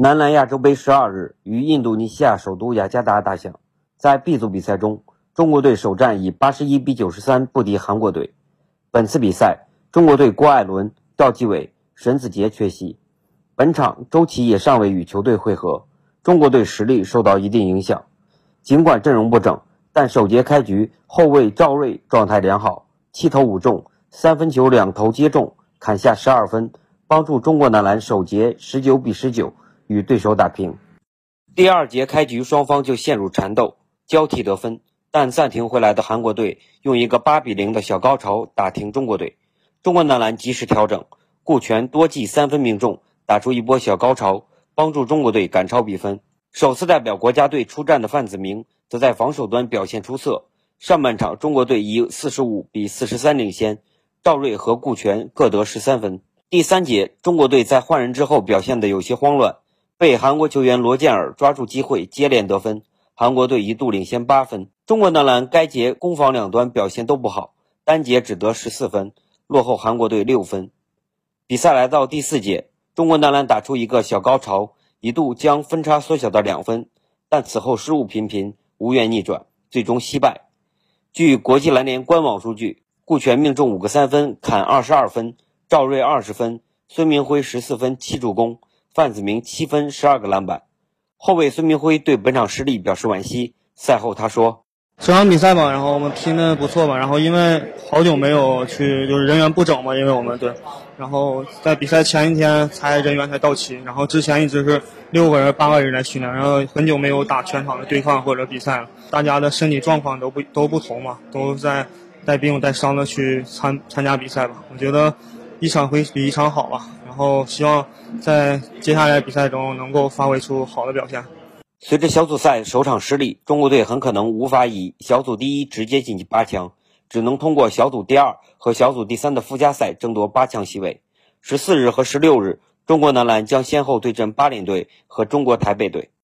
男篮亚洲杯十二日于印度尼西亚首都雅加达打响，在 B 组比赛中，中国队首战以八十一比九十三不敌韩国队。本次比赛，中国队郭艾伦、赵继伟、沈子杰缺席。本场周琦也尚未与球队会合，中国队实力受到一定影响。尽管阵容不整，但首节开局后卫赵睿状态良好，七投五中，三分球两投皆中，砍下十二分，帮助中国男篮首节十九比十九。与对手打平，第二节开局双方就陷入缠斗，交替得分，但暂停回来的韩国队用一个八比零的小高潮打停中国队。中国男篮及时调整，顾全多记三分命中，打出一波小高潮，帮助中国队赶超比分。首次代表国家队出战的范子铭则在防守端表现出色。上半场中国队以四十五比四十三领先，赵睿和顾全各得十三分。第三节中国队在换人之后表现得有些慌乱。被韩国球员罗建尔抓住机会接连得分，韩国队一度领先八分。中国男篮该节攻防两端表现都不好，单节只得十四分，落后韩国队六分。比赛来到第四节，中国男篮打出一个小高潮，一度将分差缩小到两分，但此后失误频频，无缘逆转，最终惜败。据国际篮联官网数据，顾全命中五个三分，砍二十二分；赵睿二十分，孙铭徽十四分七助攻。范子铭七分十二个篮板，后卫孙铭辉对本场失利表示惋惜。赛后他说：“这场比赛嘛，然后我们拼的不错嘛，然后因为好久没有去，就是人员不整嘛，因为我们对，然后在比赛前一天才人员才到齐，然后之前一直是六个人八个人来训练，然后很久没有打全场的对抗或者比赛了，大家的身体状况都不都不同嘛，都在带病带伤的去参参加比赛吧。我觉得一场会比一场好吧。”然后希望在接下来比赛中能够发挥出好的表现。随着小组赛首场失利，中国队很可能无法以小组第一直接晋级八强，只能通过小组第二和小组第三的附加赛争夺八强席位。十四日和十六日，中国男篮将先后对阵巴林队和中国台北队。